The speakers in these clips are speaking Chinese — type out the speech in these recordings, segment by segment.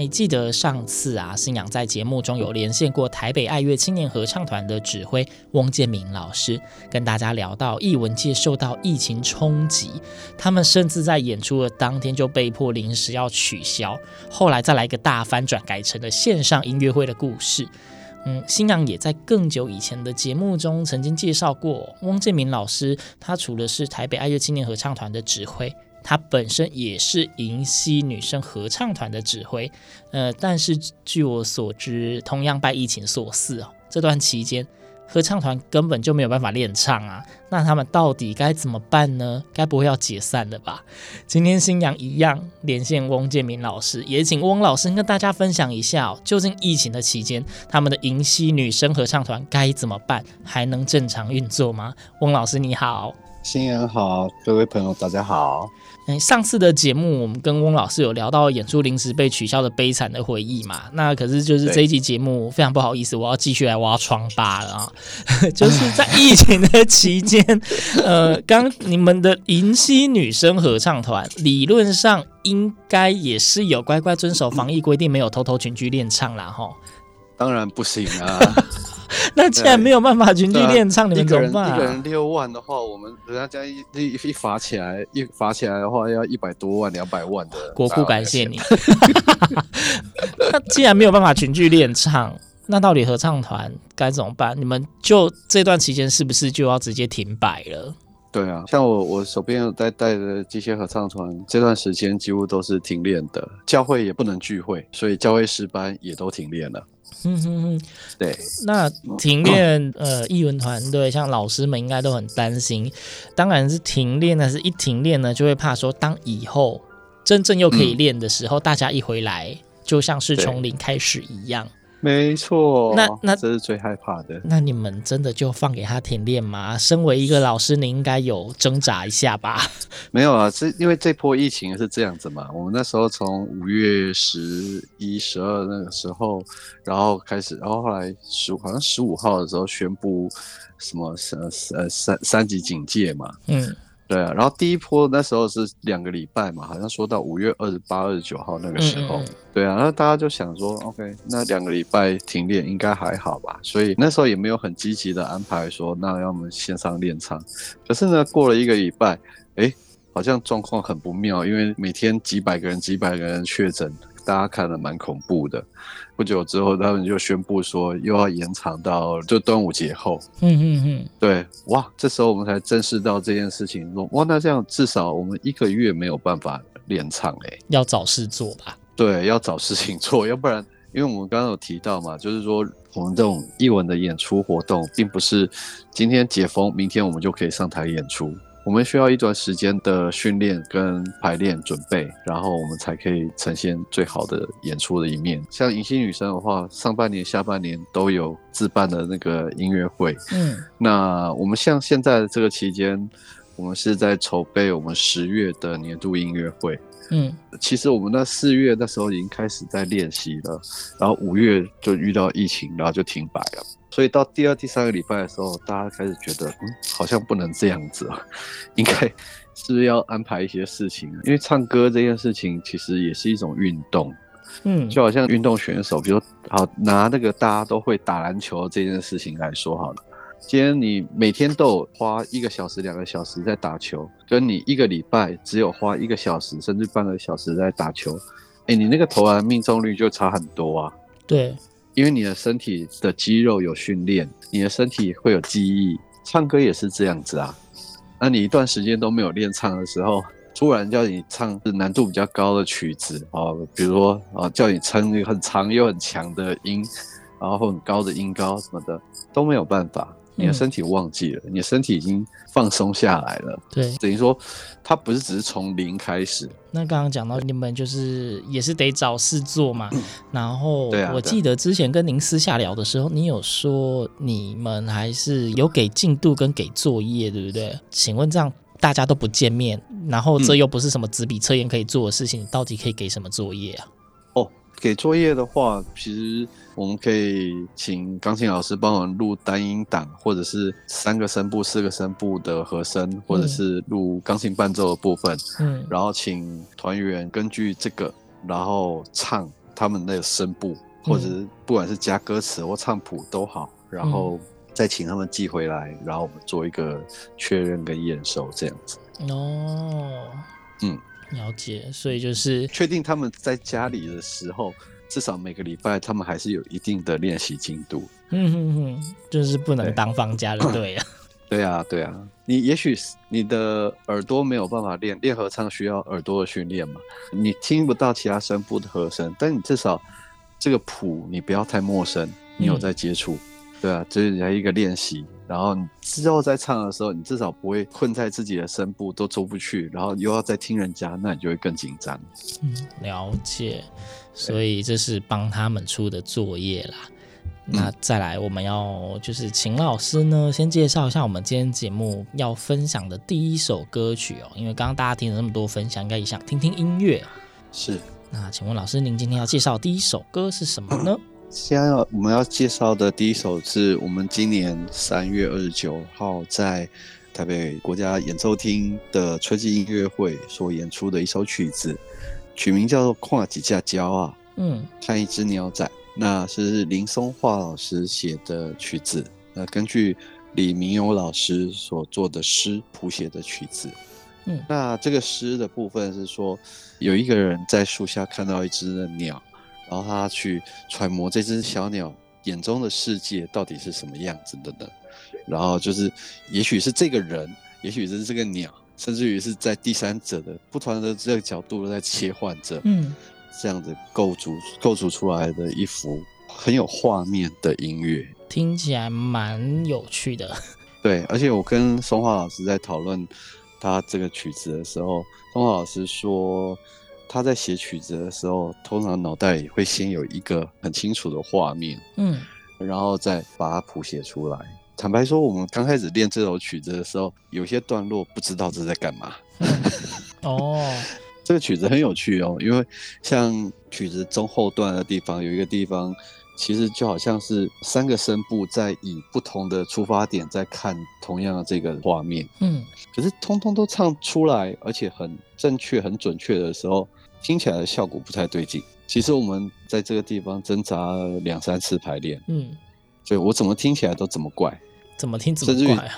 哎，记得上次啊，新阳在节目中有连线过台北爱乐青年合唱团的指挥翁建民老师，跟大家聊到艺文界受到疫情冲击，他们甚至在演出的当天就被迫临时要取消，后来再来一个大翻转，改成了线上音乐会的故事。嗯，新阳也在更久以前的节目中曾经介绍过翁建民老师，他除了是台北爱乐青年合唱团的指挥。他本身也是银溪女生合唱团的指挥，呃，但是据我所知，同样拜疫情所赐哦，这段期间合唱团根本就没有办法练唱啊，那他们到底该怎么办呢？该不会要解散了吧？今天新阳一样连线翁建民老师，也请翁老师跟大家分享一下哦，究竟疫情的期间，他们的银溪女生合唱团该怎么办？还能正常运作吗？翁老师你好。新人好，各位朋友大家好。嗯，上次的节目我们跟翁老师有聊到演出临时被取消的悲惨的回忆嘛，那可是就是这一集节目非常不好意思，我要继续来挖疮疤了啊，就是在疫情的期间，呃，刚你们的银溪女生合唱团理论上应该也是有乖乖遵守防疫规定，没有偷偷群居练唱啦齁。当然不行啊！那既然没有办法群聚练唱，啊、你们怎么办、啊？一个人六万的话，我们人家这样一一一罚起来，一罚起来的话要一百多万、两百万的。国库感谢你。那既然没有办法群聚练唱，那到底合唱团该怎么办？你们就这段期间是不是就要直接停摆了？对啊，像我我手边有在带的这些合唱团，这段时间几乎都是停练的，教会也不能聚会，所以教会诗班也都停练了。嗯哼哼，对，那停练，呃，艺文团队像老师们应该都很担心，当然是停练，呢是一停练呢，就会怕说，当以后真正又可以练的时候，嗯、大家一回来，就像是从零开始一样。没错，那那这是最害怕的。那你们真的就放给他停练吗？身为一个老师，你应该有挣扎一下吧？没有啊，是因为这波疫情是这样子嘛。我们那时候从五月十一、十二那个时候，然后开始，然后后来十五好像十五号的时候宣布什么呃呃三三级警戒嘛。嗯。对啊，然后第一波那时候是两个礼拜嘛，好像说到五月二十八、二十九号那个时候，对啊，然后大家就想说，OK，那两个礼拜停练应该还好吧，所以那时候也没有很积极的安排说，那要我们线上练唱。可是呢，过了一个礼拜，哎，好像状况很不妙，因为每天几百个人、几百个人确诊。大家看的蛮恐怖的，不久之后他们就宣布说又要延长到就端午节后。嗯嗯嗯，对，哇，这时候我们才正式到这件事情，说哇，那这样至少我们一个月没有办法练唱哎，要找事做吧？对，要找事情做，要不然，因为我们刚刚有提到嘛，就是说我们这种艺文的演出活动，并不是今天解封，明天我们就可以上台演出。我们需要一段时间的训练跟排练准备，然后我们才可以呈现最好的演出的一面。像银溪女生的话，上半年、下半年都有自办的那个音乐会。嗯，那我们像现在这个期间，我们是在筹备我们十月的年度音乐会。嗯，其实我们那四月那时候已经开始在练习了，然后五月就遇到疫情，然后就停摆了。所以到第二、第三个礼拜的时候，大家开始觉得，嗯，好像不能这样子啊，应该是不是要安排一些事情？因为唱歌这件事情其实也是一种运动，嗯，就好像运动选手，比如说好拿那个大家都会打篮球这件事情来说好了。今天你每天都有花一个小时、两个小时在打球，跟你一个礼拜只有花一个小时甚至半个小时在打球，哎，你那个投篮命中率就差很多啊。对，因为你的身体的肌肉有训练，你的身体会有记忆。唱歌也是这样子啊，那你一段时间都没有练唱的时候，突然叫你唱难度比较高的曲子啊，比如说啊，叫你唱一个很长又很强的音，然后很高的音高什么的都没有办法。你的身体忘记了，嗯、你的身体已经放松下来了。对，等于说，它不是只是从零开始。那刚刚讲到你们就是也是得找事做嘛。然后我记得之前跟您私下聊的时候，你有说你们还是有给进度跟给作业，对不对？请问这样大家都不见面，然后这又不是什么纸笔测验可以做的事情，你到底可以给什么作业啊？哦，给作业的话，其实。我们可以请钢琴老师帮我们录单音档，或者是三个声部、四个声部的和声，或者是录钢琴伴奏的部分。嗯，然后请团员根据这个，然后唱他们那个声部，或者是不管是加歌词或唱谱都好，然后再请他们寄回来，然后我们做一个确认跟验收，这样子。哦，嗯，了解。所以就是确定他们在家里的时候。至少每个礼拜，他们还是有一定的练习进度。嗯哼哼，就是不能当放假的，对呀。对啊，对啊。你也许你的耳朵没有办法练，练合唱需要耳朵的训练嘛。你听不到其他声部的和声，但你至少这个谱你不要太陌生，你有在接触。嗯、对啊，这、就是人家一个练习。然后你之后再唱的时候，你至少不会困在自己的声部都出不去，然后又要再听人家，那你就会更紧张。嗯，了解。所以这是帮他们出的作业啦。那再来，我们要就是请老师呢，先介绍一下我们今天节目要分享的第一首歌曲哦。因为刚刚大家听了那么多分享，应该也想听听音乐。是。那请问老师，您今天要介绍第一首歌是什么呢？现在要我们要介绍的第一首是我们今年三月二十九号在台北国家演奏厅的春季音乐会所演出的一首曲子。曲名叫做《跨几只鸟啊》，嗯，看一只鸟仔，那是林松桦老师写的曲子。那根据李明友老师所做的诗谱写的曲子。嗯，那这个诗的部分是说，有一个人在树下看到一只的鸟，然后他去揣摩这只小鸟眼中的世界到底是什么样子的呢？然后就是，也许是这个人，也许是这个鸟。甚至于是在第三者的不同的这个角度在切换着，嗯，这样子构筑构筑出来的一幅很有画面的音乐，听起来蛮有趣的。对，而且我跟松花老师在讨论他这个曲子的时候，松花老师说他在写曲子的时候，通常脑袋里会先有一个很清楚的画面，嗯，然后再把它谱写出来。坦白说，我们刚开始练这首曲子的时候，有些段落不知道这在干嘛。哦，这个曲子很有趣哦，因为像曲子中后段的地方，有一个地方其实就好像是三个声部在以不同的出发点在看同样的这个画面。嗯，可是通通都唱出来，而且很正确、很准确的时候，听起来的效果不太对劲。其实我们在这个地方挣扎了两三次排练。嗯，所以我怎么听起来都怎么怪。怎么听怎么怪啊！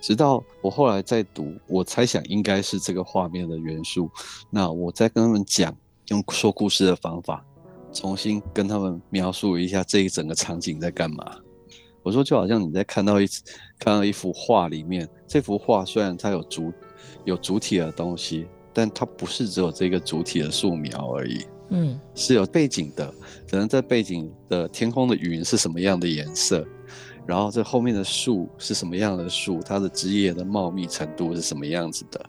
直到我后来在读，我猜想应该是这个画面的元素。那我在跟他们讲，用说故事的方法，重新跟他们描述一下这一整个场景在干嘛。我说就好像你在看到一看到一幅画里面，这幅画虽然它有主有主体的东西，但它不是只有这个主体的素描而已。嗯，是有背景的，可能在背景的天空的云是什么样的颜色。然后这后面的树是什么样的树？它的枝叶的茂密程度是什么样子的？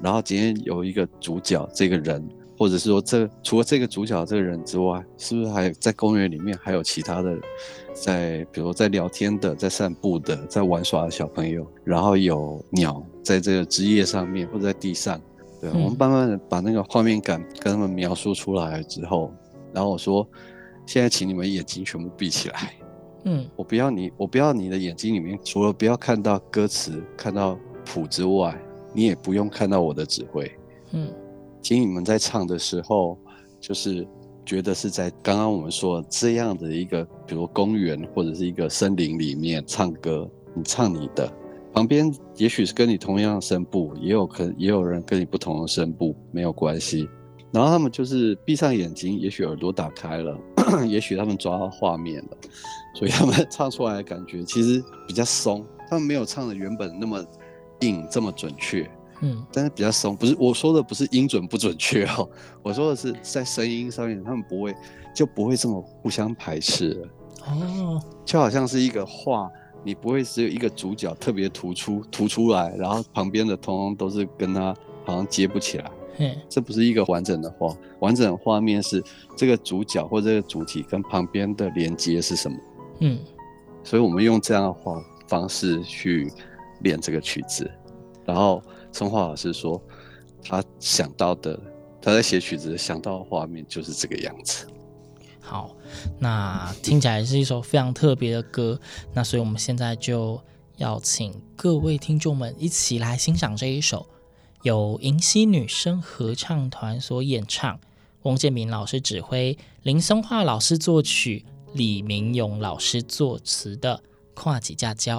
然后今天有一个主角，这个人，或者是说这除了这个主角这个人之外，是不是还有在公园里面还有其他的，在比如在聊天的，在散步的，在玩耍的小朋友？然后有鸟在这个枝叶上面或者在地上，对，我们慢慢的把那个画面感跟他们描述出来之后，然后我说，现在请你们眼睛全部闭起来。嗯，我不要你，我不要你的眼睛里面除了不要看到歌词、看到谱之外，你也不用看到我的指挥。嗯，请你们在唱的时候，就是觉得是在刚刚我们说这样的一个，比如公园或者是一个森林里面唱歌，你唱你的，旁边也许是跟你同样的声部，也有可也有人跟你不同的声部，没有关系。然后他们就是闭上眼睛，也许耳朵打开了。也许他们抓到画面了，所以他们唱出来的感觉其实比较松，他们没有唱的原本那么硬，这么准确。嗯，但是比较松，不是我说的不是音准不准确哦，我说的是在声音上面，他们不会就不会这么互相排斥了。哦，就好像是一个画，你不会只有一个主角特别突出突出来，然后旁边的通通都是跟他好像接不起来。嗯，这不是一个完整的画，完整的画面是这个主角或这个主体跟旁边的连接是什么？嗯，所以我们用这样的画方式去练这个曲子，然后。松华老师说，他想到的，他在写曲子想到的画面就是这个样子。好，那听起来是一首非常特别的歌。那所以我们现在就要请各位听众们一起来欣赏这一首由银溪女声合唱团所演唱，翁建民老师指挥，林松华老师作曲，李明勇老师作词的《看一只鸟仔》。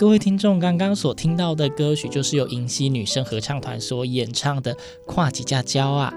各位听众刚刚所听到的歌曲，就是由银溪女生合唱团所演唱的《跨几家交》啊。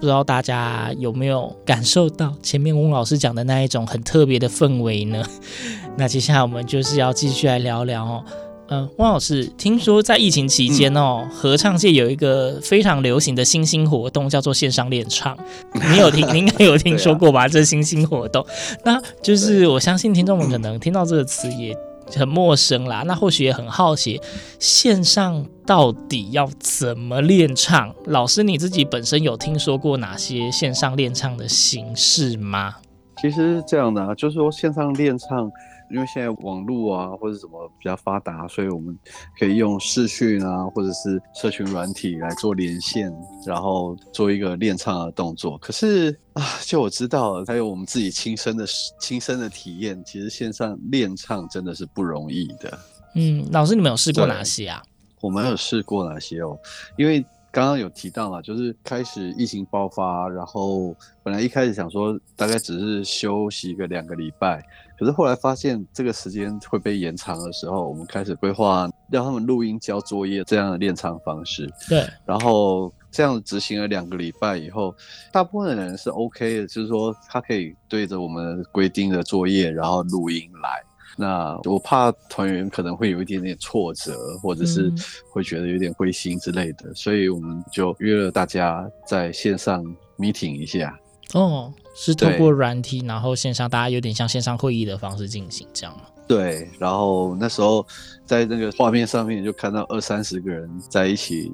不知道大家有没有感受到前面翁老师讲的那一种很特别的氛围呢？那接下来我们就是要继续来聊聊哦。嗯、呃，汪老师，听说在疫情期间哦，嗯、合唱界有一个非常流行的新兴活动，叫做线上练唱。你有听？你应该有听说过吧？啊、这新兴活动，那就是我相信听众们可能听到这个词也很陌生啦。那或许也很好奇，线上到底要怎么练唱？老师你自己本身有听说过哪些线上练唱的形式吗？其实是这样的啊，就是说线上练唱。因为现在网络啊或者什么比较发达，所以我们可以用视讯啊或者是社群软体来做连线，然后做一个练唱的动作。可是啊，就我知道，还有我们自己亲身的亲身的体验，其实线上练唱真的是不容易的。嗯，老师，你们有试过哪些啊？我们有试过哪些哦？因为。刚刚有提到嘛，就是开始疫情爆发，然后本来一开始想说大概只是休息个两个礼拜，可是后来发现这个时间会被延长的时候，我们开始规划让他们录音交作业这样的练唱方式。对，然后这样执行了两个礼拜以后，大部分的人是 OK 的，就是说他可以对着我们规定的作业，然后录音来。那我怕团员可能会有一点点挫折，或者是会觉得有点灰心之类的，嗯、所以我们就约了大家在线上 meeting 一下。哦，是透过软体，然后线上大家有点像线上会议的方式进行这样吗？对，然后那时候在那个画面上面就看到二三十个人在一起。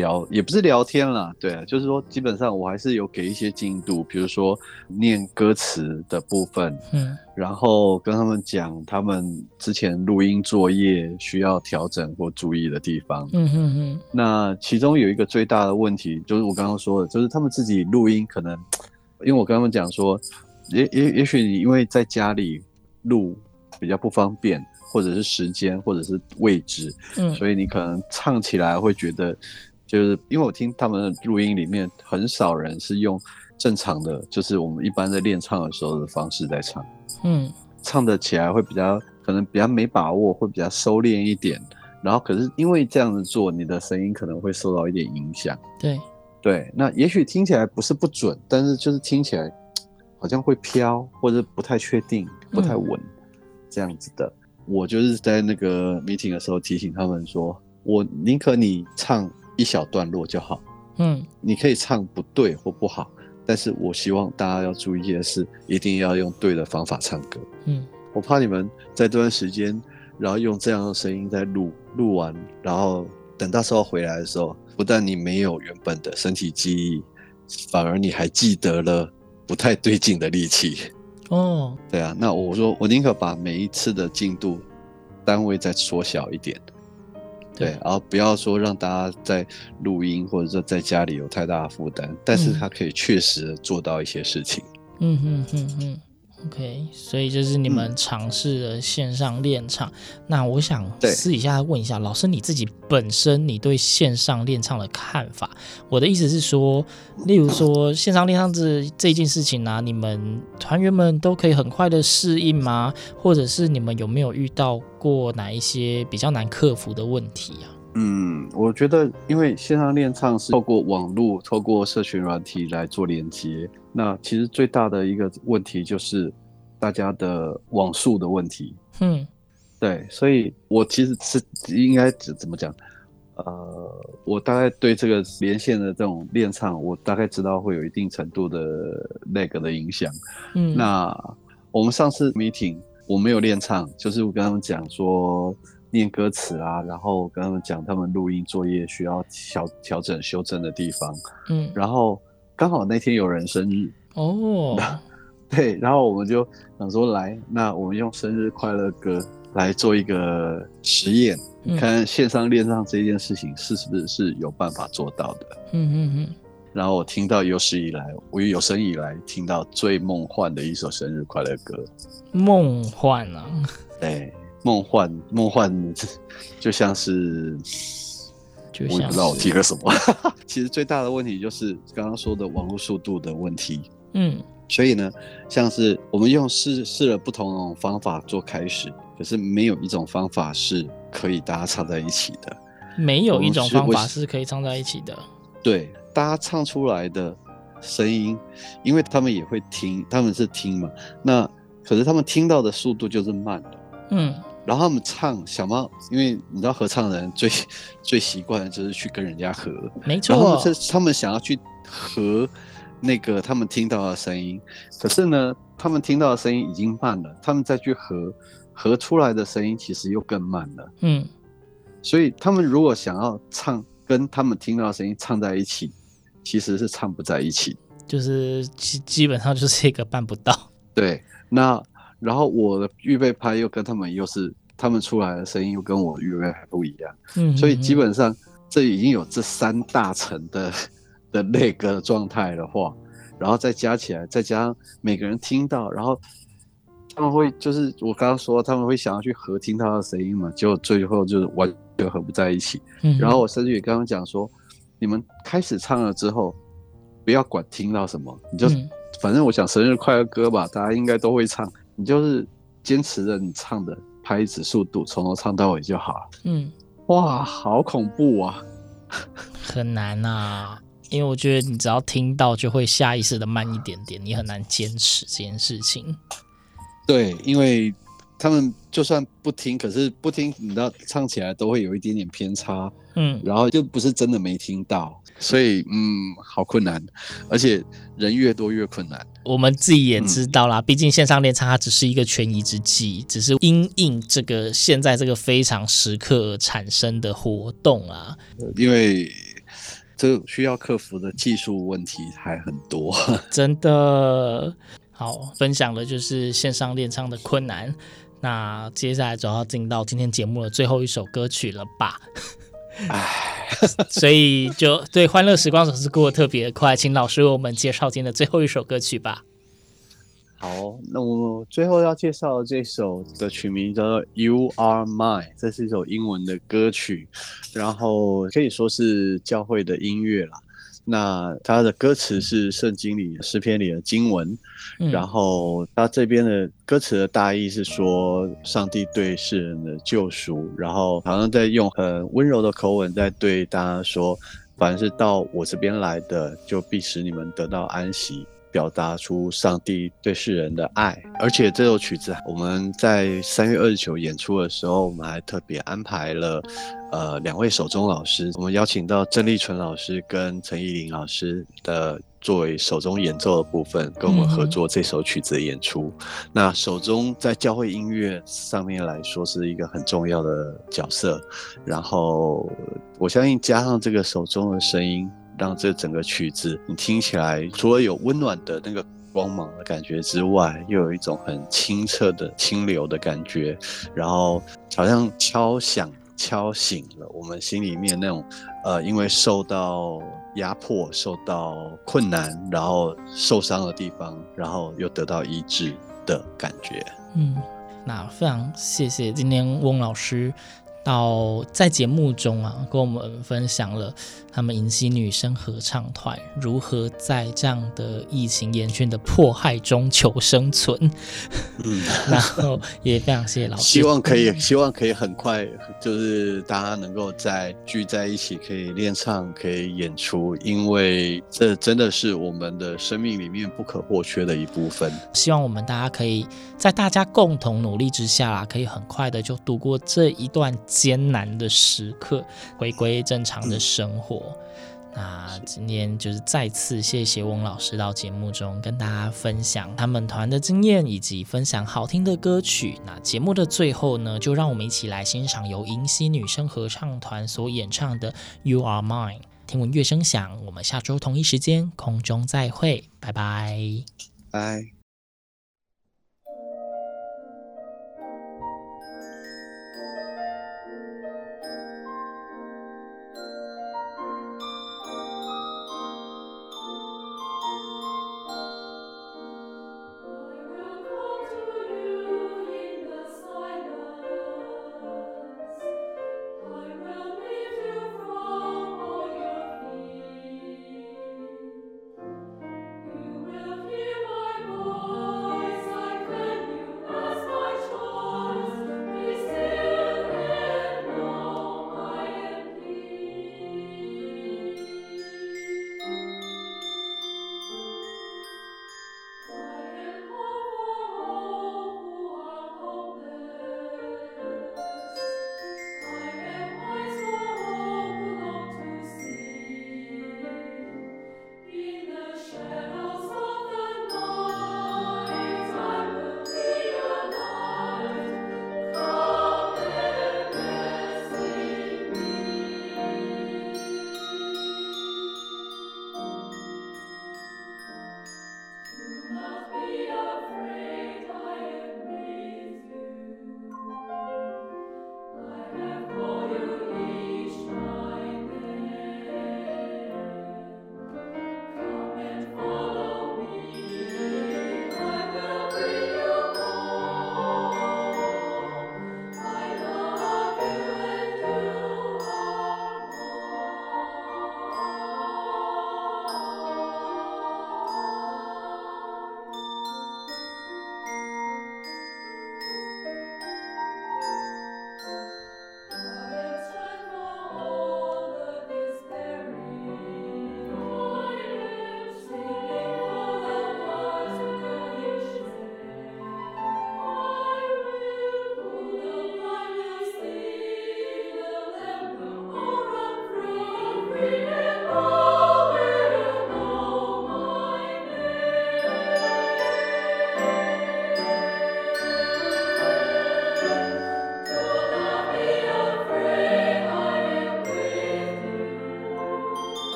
聊也不是聊天啦，对啊，就是说基本上我还是有给一些进度，比如说念歌词的部分，嗯，然后跟他们讲他们之前录音作业需要调整或注意的地方，嗯哼哼。那其中有一个最大的问题，就是我刚刚说的，就是他们自己录音可能，因为我跟他们讲说，也也也许你因为在家里录比较不方便，或者是时间，或者是位置，嗯，所以你可能唱起来会觉得。就是因为我听他们的录音里面，很少人是用正常的，就是我们一般在练唱的时候的方式在唱，嗯，唱得起来会比较可能比较没把握，会比较收敛一点。然后可是因为这样子做，你的声音可能会受到一点影响。对对，那也许听起来不是不准，但是就是听起来好像会飘，或者不太确定、不太稳、嗯、这样子的。我就是在那个 meeting 的时候提醒他们说，我宁可你唱。一小段落就好，嗯，你可以唱不对或不好，但是我希望大家要注意的是，一定要用对的方法唱歌，嗯，我怕你们在这段时间，然后用这样的声音在录，录完，然后等到时候回来的时候，不但你没有原本的身体记忆，反而你还记得了不太对劲的力气，哦，对啊，那我说我宁可把每一次的进度单位再缩小一点。对，然后不要说让大家在录音或者说在家里有太大的负担，但是他可以确实做到一些事情。嗯哼哼哼。OK，所以就是你们尝试了线上练唱。嗯、那我想私底下问一下老师，你自己本身你对线上练唱的看法？我的意思是说，例如说线上练唱这这件事情呢、啊，你们团员们都可以很快的适应吗？或者是你们有没有遇到过哪一些比较难克服的问题啊？嗯，我觉得因为线上练唱是透过网络、透过社群软体来做连接。那其实最大的一个问题就是大家的网速的问题。嗯，对，所以我其实是应该怎怎么讲？呃，我大概对这个连线的这种练唱，我大概知道会有一定程度的那个的影响。嗯，那我们上次 meeting 我没有练唱，就是我跟他们讲说念歌词啊，然后跟他们讲他们录音作业需要调调整修正的地方。嗯，然后。刚好那天有人生日哦，对，然后我们就想说来，那我们用生日快乐歌来做一个实验，嗯、看线上练唱这件事情是不是是有办法做到的。嗯嗯嗯。然后我听到有史以来，我有生以来听到最梦幻的一首生日快乐歌。梦幻啊！对，梦幻，梦幻，就像是。我也不知道我提个什么，其实最大的问题就是刚刚说的网络速度的问题。嗯，所以呢，像是我们用试试了不同的方法做开始，可是没有一种方法是可以大家唱在一起的。没有一种方法是可以唱在一起的。对，大家唱出来的声音，因为他们也会听，他们是听嘛。那可是他们听到的速度就是慢的。嗯。然后他们唱小猫，因为你知道合唱人最最习惯的就是去跟人家合，没错。然后他们，他们想要去合那个他们听到的声音，可是呢，他们听到的声音已经慢了，他们再去合合出来的声音其实又更慢了。嗯。所以他们如果想要唱跟他们听到的声音唱在一起，其实是唱不在一起，就是基基本上就是一个办不到。对，那。然后我的预备拍又跟他们又是他们出来的声音又跟我预备还不一样，嗯，所以基本上这已经有这三大层的 的那个状态的话，然后再加起来，再加上每个人听到，然后他们会就是我刚刚说他们会想要去合听他的声音嘛，结果最后就是完全合不在一起。嗯，然后我甚至也刚刚讲说，你们开始唱了之后，不要管听到什么，你就反正我想生日快乐歌吧，大家应该都会唱。你就是坚持着你唱的拍子速度，从头唱到尾就好了。嗯，哇，好恐怖啊！很难啊，因为我觉得你只要听到，就会下意识的慢一点点，你很难坚持这件事情。对，因为他们就算不听，可是不听，你知道唱起来都会有一点点偏差。嗯，然后就不是真的没听到。所以，嗯，好困难，而且人越多越困难。我们自己也知道啦，嗯、毕竟线上练唱它只是一个权宜之计，只是因应这个现在这个非常时刻而产生的活动啊。因为这需要克服的技术问题还很多。真的，好，分享的就是线上练唱的困难。那接下来就要进到今天节目的最后一首歌曲了吧？唉，所以就对欢乐时光总是过得特别快，请老师为我们介绍今天的最后一首歌曲吧。好，那我最后要介绍的这首的曲名叫做《You Are Mine》，这是一首英文的歌曲，然后可以说是教会的音乐啦。那它的歌词是圣经里诗篇里的经文，嗯、然后它这边的歌词的大意是说，上帝对世人的救赎，然后好像在用很温柔的口吻在对大家说，凡是到我这边来的，就必使你们得到安息。表达出上帝对世人的爱，而且这首曲子我们在三月二十九演出的时候，我们还特别安排了，呃，两位手中老师，我们邀请到郑丽纯老师跟陈依林老师的作为手中演奏的部分，跟我们合作这首曲子的演出。那手中在教会音乐上面来说是一个很重要的角色，然后我相信加上这个手中的声音。让这整个曲子你听起来，除了有温暖的那个光芒的感觉之外，又有一种很清澈的清流的感觉，然后好像敲响、敲醒了我们心里面那种，呃，因为受到压迫、受到困难，然后受伤的地方，然后又得到医治的感觉。嗯，那非常谢谢今天翁老师。到在节目中啊，跟我们分享了他们迎曦女生合唱团如何在这样的疫情严峻的迫害中求生存。嗯，然后也非常谢谢老师，希望可以，希望可以很快，就是大家能够在聚在一起，可以练唱，可以演出，因为这真的是我们的生命里面不可或缺的一部分。希望我们大家可以在大家共同努力之下啦，可以很快的就度过这一段。艰难的时刻，回归正常的生活。嗯、那今天就是再次谢谢翁老师到节目中跟大家分享他们团的经验，以及分享好听的歌曲。那节目的最后呢，就让我们一起来欣赏由迎曦女声合唱团所演唱的《You Are Mine》。听闻乐声响，我们下周同一时间空中再会，拜拜，拜。